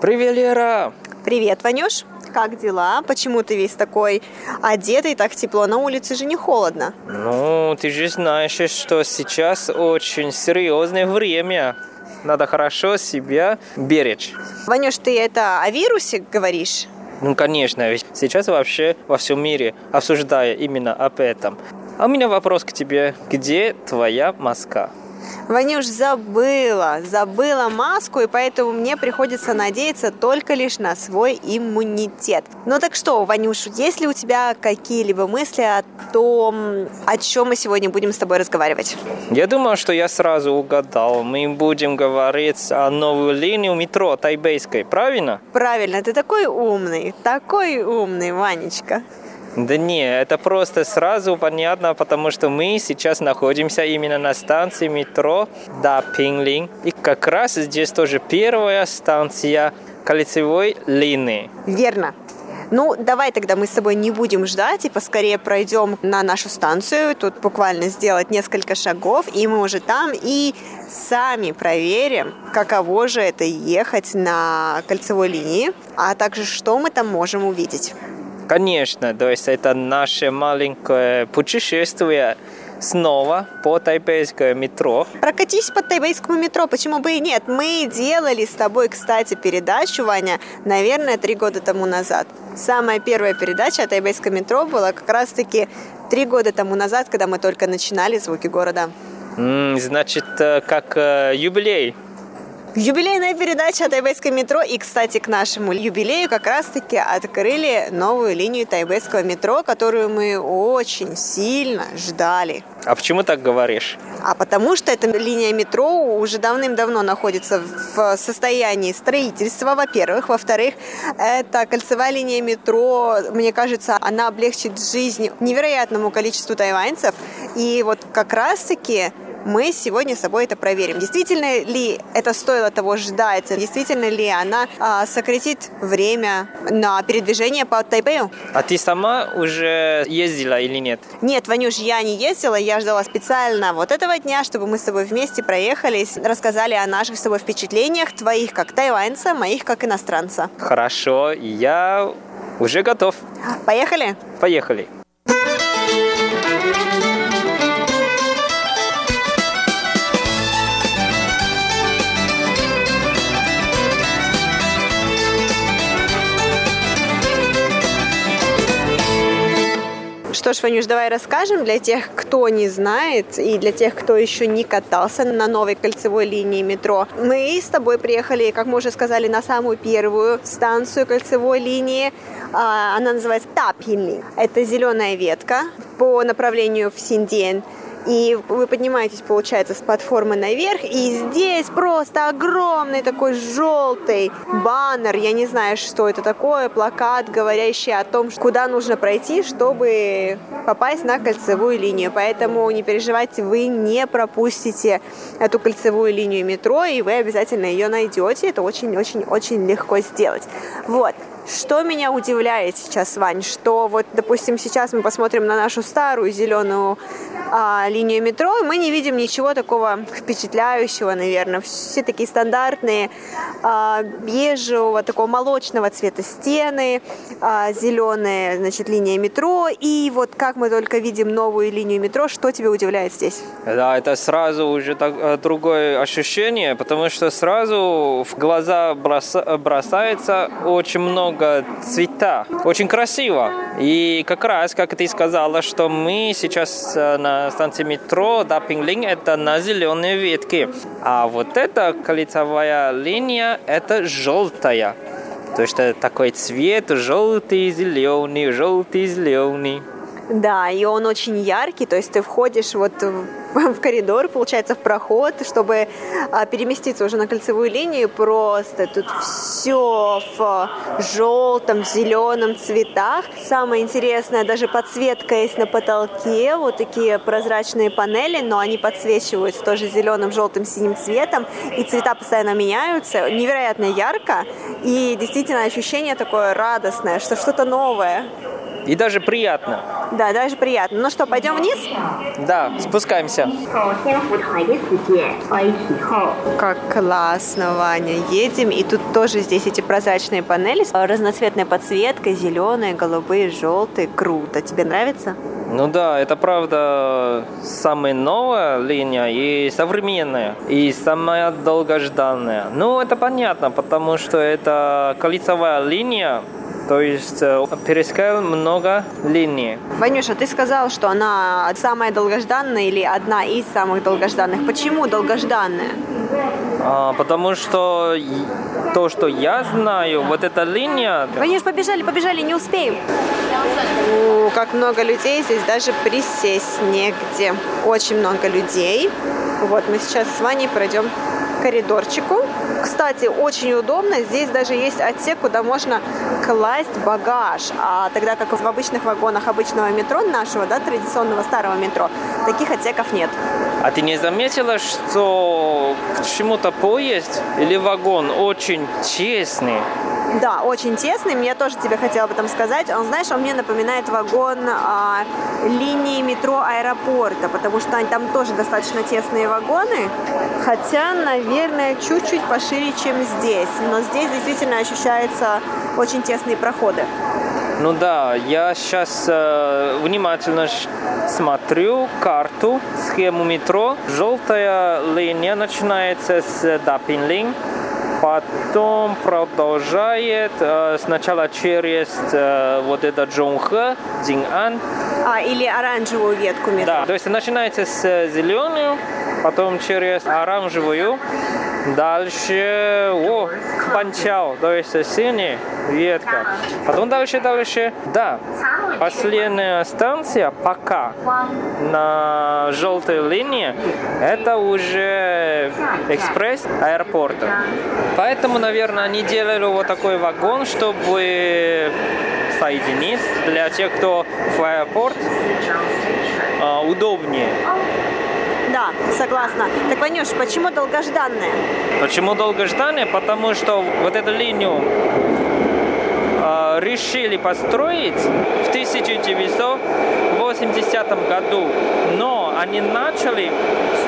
Лера! Привет, Ванюш. Как дела? Почему ты весь такой одетый, так тепло? На улице же не холодно. Ну, ты же знаешь, что сейчас очень серьезное время. Надо хорошо себя беречь. Ванюш, ты это о вирусе говоришь? Ну, конечно, ведь сейчас вообще во всем мире обсуждая именно об этом. А у меня вопрос к тебе. Где твоя маска? Ванюш, забыла, забыла маску, и поэтому мне приходится надеяться только лишь на свой иммунитет. Ну так что, Ванюш, есть ли у тебя какие-либо мысли о том, о чем мы сегодня будем с тобой разговаривать? Я думаю, что я сразу угадал. Мы будем говорить о новой линии метро Тайбейской, правильно? Правильно, ты такой умный, такой умный, Ванечка. Да не, это просто сразу понятно, потому что мы сейчас находимся именно на станции метро Да Пинглин. И как раз здесь тоже первая станция кольцевой линии. Верно. Ну, давай тогда мы с тобой не будем ждать и поскорее пройдем на нашу станцию. Тут буквально сделать несколько шагов, и мы уже там, и сами проверим, каково же это ехать на кольцевой линии, а также что мы там можем увидеть. Конечно, то есть это наше маленькое путешествие снова по тайбейскому метро. Прокатись по тайбейскому метро, почему бы и нет? Мы делали с тобой, кстати, передачу, Ваня, наверное, три года тому назад. Самая первая передача о тайбейском метро была как раз-таки три года тому назад, когда мы только начинали «Звуки города». Значит, э, как э, юбилей Юбилейная передача о тайбэйском метро. И, кстати, к нашему юбилею как раз-таки открыли новую линию тайбэйского метро, которую мы очень сильно ждали. А почему так говоришь? А потому что эта линия метро уже давным-давно находится в состоянии строительства, во-первых. Во-вторых, это кольцевая линия метро, мне кажется, она облегчит жизнь невероятному количеству тайваньцев. И вот как раз-таки мы сегодня с собой это проверим. Действительно ли это стоило того ждать? Действительно ли она а, сократит время на передвижение по Тайпею? А ты сама уже ездила или нет? Нет, Ванюш, я не ездила, я ждала специально вот этого дня, чтобы мы с тобой вместе проехались, рассказали о наших с тобой впечатлениях, твоих как тайваньца, моих как иностранца. Хорошо, я уже готов. Поехали? Поехали. Что ж, Ванюш, давай расскажем для тех, кто не знает, и для тех, кто еще не катался на новой кольцевой линии метро. Мы с тобой приехали, как мы уже сказали, на самую первую станцию кольцевой линии. А, она называется Тапинли. Это зеленая ветка по направлению в Синден. И вы поднимаетесь, получается, с платформы наверх, и здесь просто огромный такой желтый баннер, я не знаю, что это такое, плакат, говорящий о том, куда нужно пройти, чтобы попасть на кольцевую линию. Поэтому не переживайте, вы не пропустите эту кольцевую линию метро, и вы обязательно ее найдете. Это очень-очень-очень легко сделать. Вот. Что меня удивляет сейчас, Вань, что вот, допустим, сейчас мы посмотрим на нашу старую зеленую а, линию метро, и мы не видим ничего такого впечатляющего, наверное. Все такие стандартные а, бежевого, такого молочного цвета стены, а, зеленая, значит, линия метро, и вот как мы только видим новую линию метро, что тебя удивляет здесь? Да, это сразу уже так, э, другое ощущение, потому что сразу в глаза бросается очень много много цвета. Очень красиво. И как раз, как ты сказала, что мы сейчас э, на станции метро да, Пинглинг, это на зеленой ветке. А вот эта кольцевая линия, это желтая. То есть такой цвет желтый, зеленый, желтый, зеленый. Да, и он очень яркий, то есть ты входишь вот [LAUGHS] в коридор, получается, в проход, чтобы а, переместиться уже на кольцевую линию. Просто тут все в желтом, зеленом цветах. Самое интересное, даже подсветка есть на потолке. Вот такие прозрачные панели, но они подсвечиваются тоже зеленым, желтым, синим цветом. И цвета постоянно меняются. Невероятно ярко. И действительно ощущение такое радостное, что что-то новое. И даже приятно. Да, даже приятно. Ну что, пойдем вниз? Да, спускаемся. Как классно, Ваня. Едем, и тут тоже здесь эти прозрачные панели с разноцветной подсветкой, зеленые, голубые, желтые. Круто. Тебе нравится? Ну да, это правда самая новая линия и современная, и самая долгожданная. Ну, это понятно, потому что это кольцевая линия, то есть э, пересекал много линий. Ванюша, ты сказал, что она самая долгожданная или одна из самых долгожданных. Почему долгожданная? А, потому что то, что я знаю, вот эта линия... Ванюш, побежали, побежали, не успеем. О, как много людей, здесь даже присесть негде. Очень много людей. Вот мы сейчас с Ваней пройдем коридорчику. Кстати, очень удобно. Здесь даже есть отсек, куда можно класть багаж. А тогда как в обычных вагонах обычного метро нашего, да, традиционного старого метро, таких отсеков нет. А ты не заметила, что к чему-то поезд или вагон очень честный? Да, очень тесный. Мне тоже тебе хотела об этом сказать. Он, знаешь, он мне напоминает вагон а, линии метро аэропорта, потому что там тоже достаточно тесные вагоны. Хотя, наверное, чуть-чуть пошире, чем здесь. Но здесь действительно ощущаются очень тесные проходы. Ну да, я сейчас э, внимательно смотрю карту, схему метро. Желтая линия начинается с Дапинлинг, потом продолжает э, сначала через э, вот это Джонхэ, Динан. А, или оранжевую ветку метро. Да, то есть начинается с зеленую, потом через оранжевую, дальше, о, Банчао, то есть синяя ветка. Потом дальше, дальше, да, последняя станция пока на желтой линии, это уже экспресс аэропорта. Поэтому, наверное, они делали вот такой вагон, чтобы соединить для тех, кто в аэропорт а, удобнее. Да, согласна. Так, Ванюш, почему долгожданная? Почему долгожданная? Потому что вот эту линию э, решили построить в 1980 году, но они начали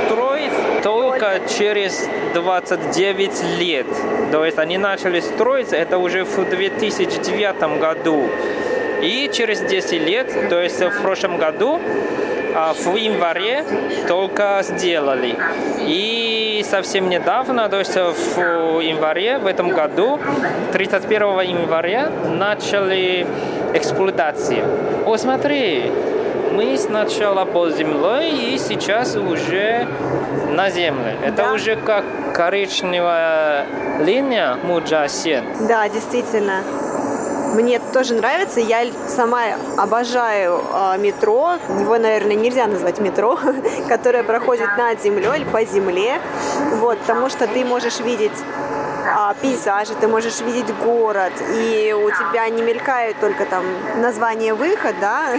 строить только через 29 лет. То есть они начали строиться, это уже в 2009 году. И через 10 лет, то есть в прошлом году, а в январе только сделали. И совсем недавно, то есть в январе в этом году, 31 января, начали эксплуатацию. О, смотри, мы сначала под землей и сейчас уже на земле. Это Да. уже как коричневая линия Муджасен. Да, действительно. Мне это тоже нравится. Я сама обожаю э, метро. Его, наверное, нельзя назвать метро, [LAUGHS] которое проходит над землей или по земле. Вот, потому что ты можешь видеть а, пейзажи, ты можешь видеть город, и у тебя не мелькают только там название выход, да,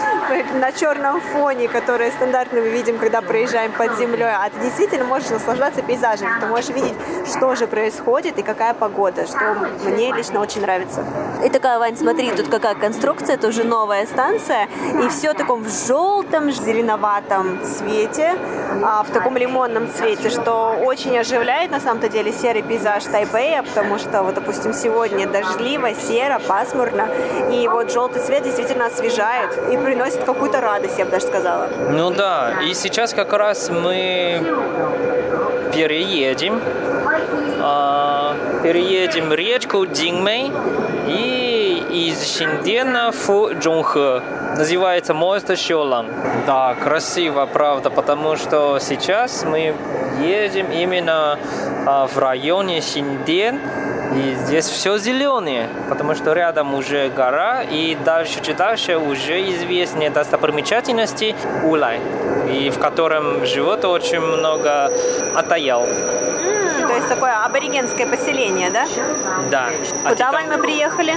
[LAUGHS] на черном фоне, которое стандартно мы видим, когда проезжаем под землей, а ты действительно можешь наслаждаться пейзажем, ты можешь видеть, что же происходит и какая погода, что мне лично очень нравится. И такая, Вань, смотри, тут какая конструкция, это уже новая станция, и все в таком в желтом, зеленоватом цвете, а, в таком лимонном цвете, что очень оживляет на самом-то деле серый пейзаж Тайбэя, потому что, вот, допустим, сегодня дождливо, серо, пасмурно, и вот желтый цвет действительно освежает и приносит какую-то радость, я бы даже сказала. Ну да, и сейчас как раз мы переедем, а, переедем речку Дингмэй и из Шиндена в Джунхэ. Называется мост Щолан. Да, красиво, правда, потому что сейчас мы едем именно а, в районе Шинден, и здесь все зеленое, потому что рядом уже гора, и дальше, чуть дальше уже известные достопримечательности Улай, и в котором живет очень много атаял. М, то есть такое аборигенское поселение, да? Да. А Куда, там Вань, мы приехали?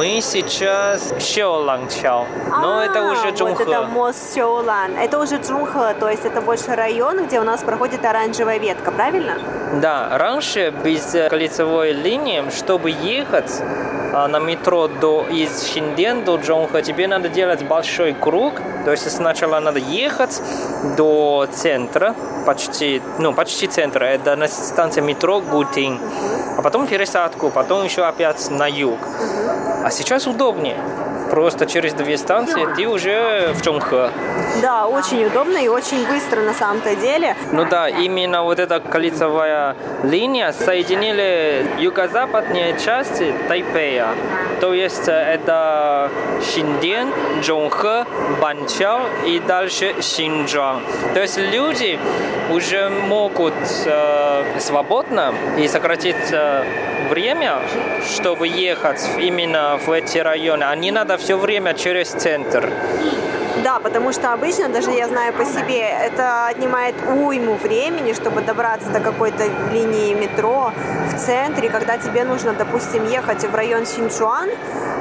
Мы сейчас Щеолангчао, но это А, уже Вот это Джунхэ. мост Сеулан. Это уже Джунхэ, то есть это больше район, где у нас проходит оранжевая ветка, правильно? Да, раньше без э, кольцевой линии, чтобы ехать на метро до, из Шинден до Джонха, тебе надо делать большой круг. То есть сначала надо ехать до центра, почти, ну, почти центра, это на станции метро Гутин. А потом пересадку, потом еще опять на юг. А сейчас удобнее. Просто через две станции ты уже в Чонхэ. Да, очень удобно и очень быстро на самом-то деле. Ну да, именно вот эта кольцевая линия соединили юго-западные части Тайпея. То есть это Шинден, Чжонхэ, Банчао и дальше Шинджуан. То есть люди уже могут э, свободно и сократить э, время, чтобы ехать именно в эти районы. А не надо все время через центр. Да, потому что обычно, даже я знаю по себе, это отнимает уйму времени, чтобы добраться до какой-то линии метро в центре, когда тебе нужно, допустим, ехать в район Синчуан,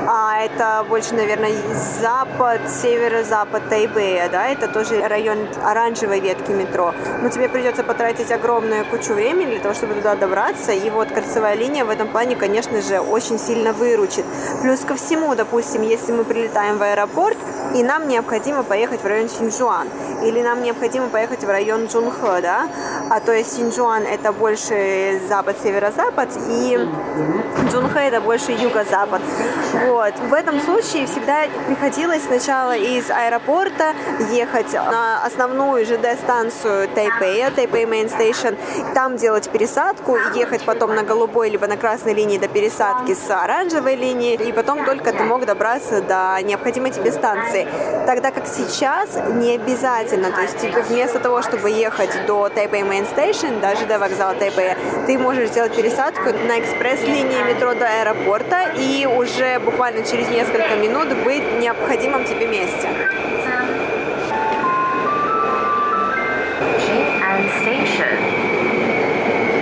а это больше, наверное, запад, северо-запад Тайбэя, да, это тоже район оранжевой ветки метро. Но тебе придется потратить огромную кучу времени для того, чтобы туда добраться, и вот кольцевая линия в этом плане, конечно же, очень сильно выручит. Плюс ко всему, допустим, если мы прилетаем в аэропорт, и нам необходимо поехать в район Синьчжуан, или нам необходимо поехать в район Джунхэ, да, а то есть Синьчжуан это больше запад-северо-запад, и Джунхэ это больше юго-запад. Вот. В этом случае всегда приходилось сначала из аэропорта ехать на основную ЖД-станцию Тайпея, Тайпей Main Station, там делать пересадку ехать потом на голубой либо на красной линии до пересадки с оранжевой линии, и потом только ты мог добраться до необходимой тебе станции. Тогда как сейчас не обязательно, то есть типа, вместо того, чтобы ехать до Тайпей Main Station, даже до вокзала Тайпея, ты можешь сделать пересадку на экспресс-линии метро до аэропорта и уже буквально через несколько минут быть в необходимом тебе месте.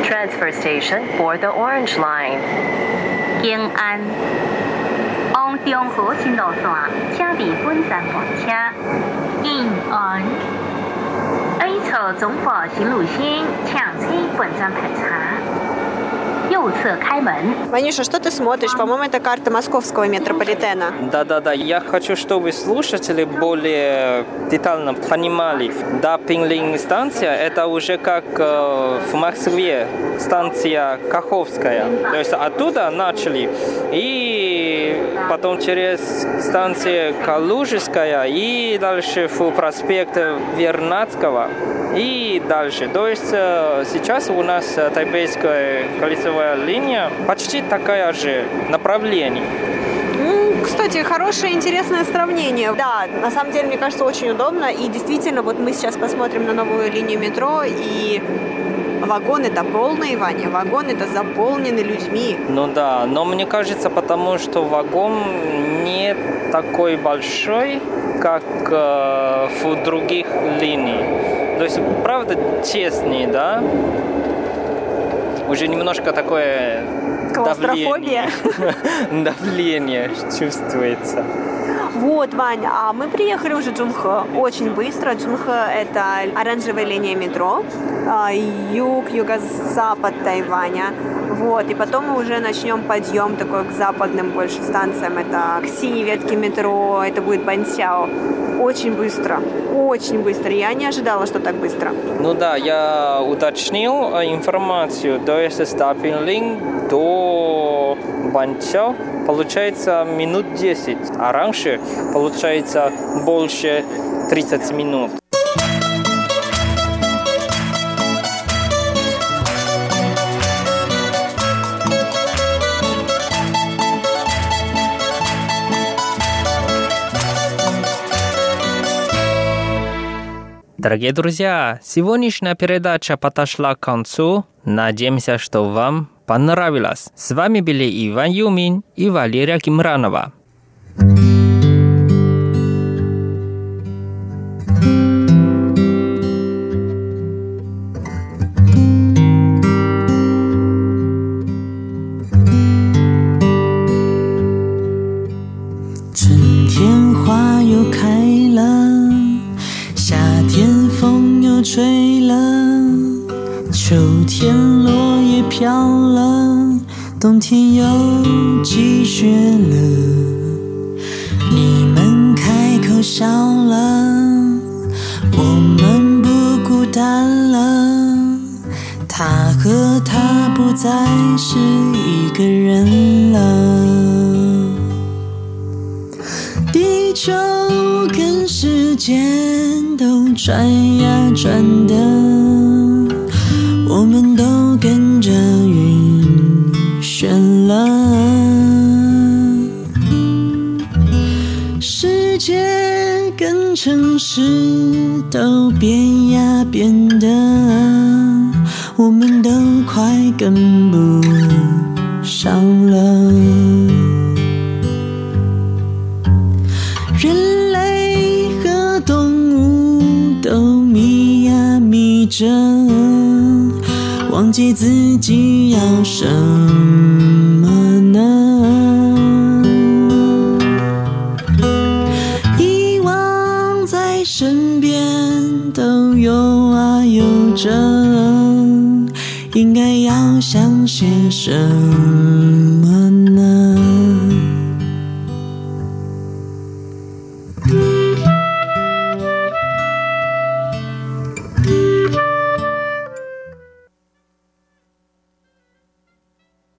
Transfer station for the Orange Line. 建安往中和新路线，请伫本站换车。延安 A 侧中部新路线，请请本站排查。 Манюша, что ты смотришь? По-моему, это карта московского метрополитена. Да-да-да, я хочу, чтобы слушатели более детально понимали. Да, Пинлинг станция, это уже как э, в Москве станция Каховская. То есть оттуда начали. И потом через станцию Калужская и дальше в проспект Вернадского и дальше. То есть э, сейчас у нас э, Тайбейская кольцевая линия почти такая же направление. Кстати, хорошее, интересное сравнение. Да, на самом деле, мне кажется, очень удобно. И действительно, вот мы сейчас посмотрим на новую линию метро, и вагоны-то полные, Ваня, вагоны-то заполнены людьми. Ну да, но мне кажется, потому что вагон не такой большой, как э, в других линиях. То есть, правда, честнее, да? Уже немножко такое давление, [LAUGHS] давление чувствуется. Вот, Ваня, а мы приехали уже в Джунхэ очень быстро. Джунхэ – это оранжевая линия метро, а, юг, юго-запад Тайваня. Вот, и потом мы уже начнем подъем такой к западным больше станциям. Это к синей ветке метро, это будет Бансяо. Очень быстро, очень быстро. Я не ожидала, что так быстро. Ну да, я уточнил э, информацию. То есть Стапинлинг до Бансяо получается минут 10, а раньше получается больше 30 минут. Дорогие друзья, сегодняшняя передача подошла к концу. Надеемся, что вам понравилось. С вами были Иван Юмин и Валерия Кимранова. 吹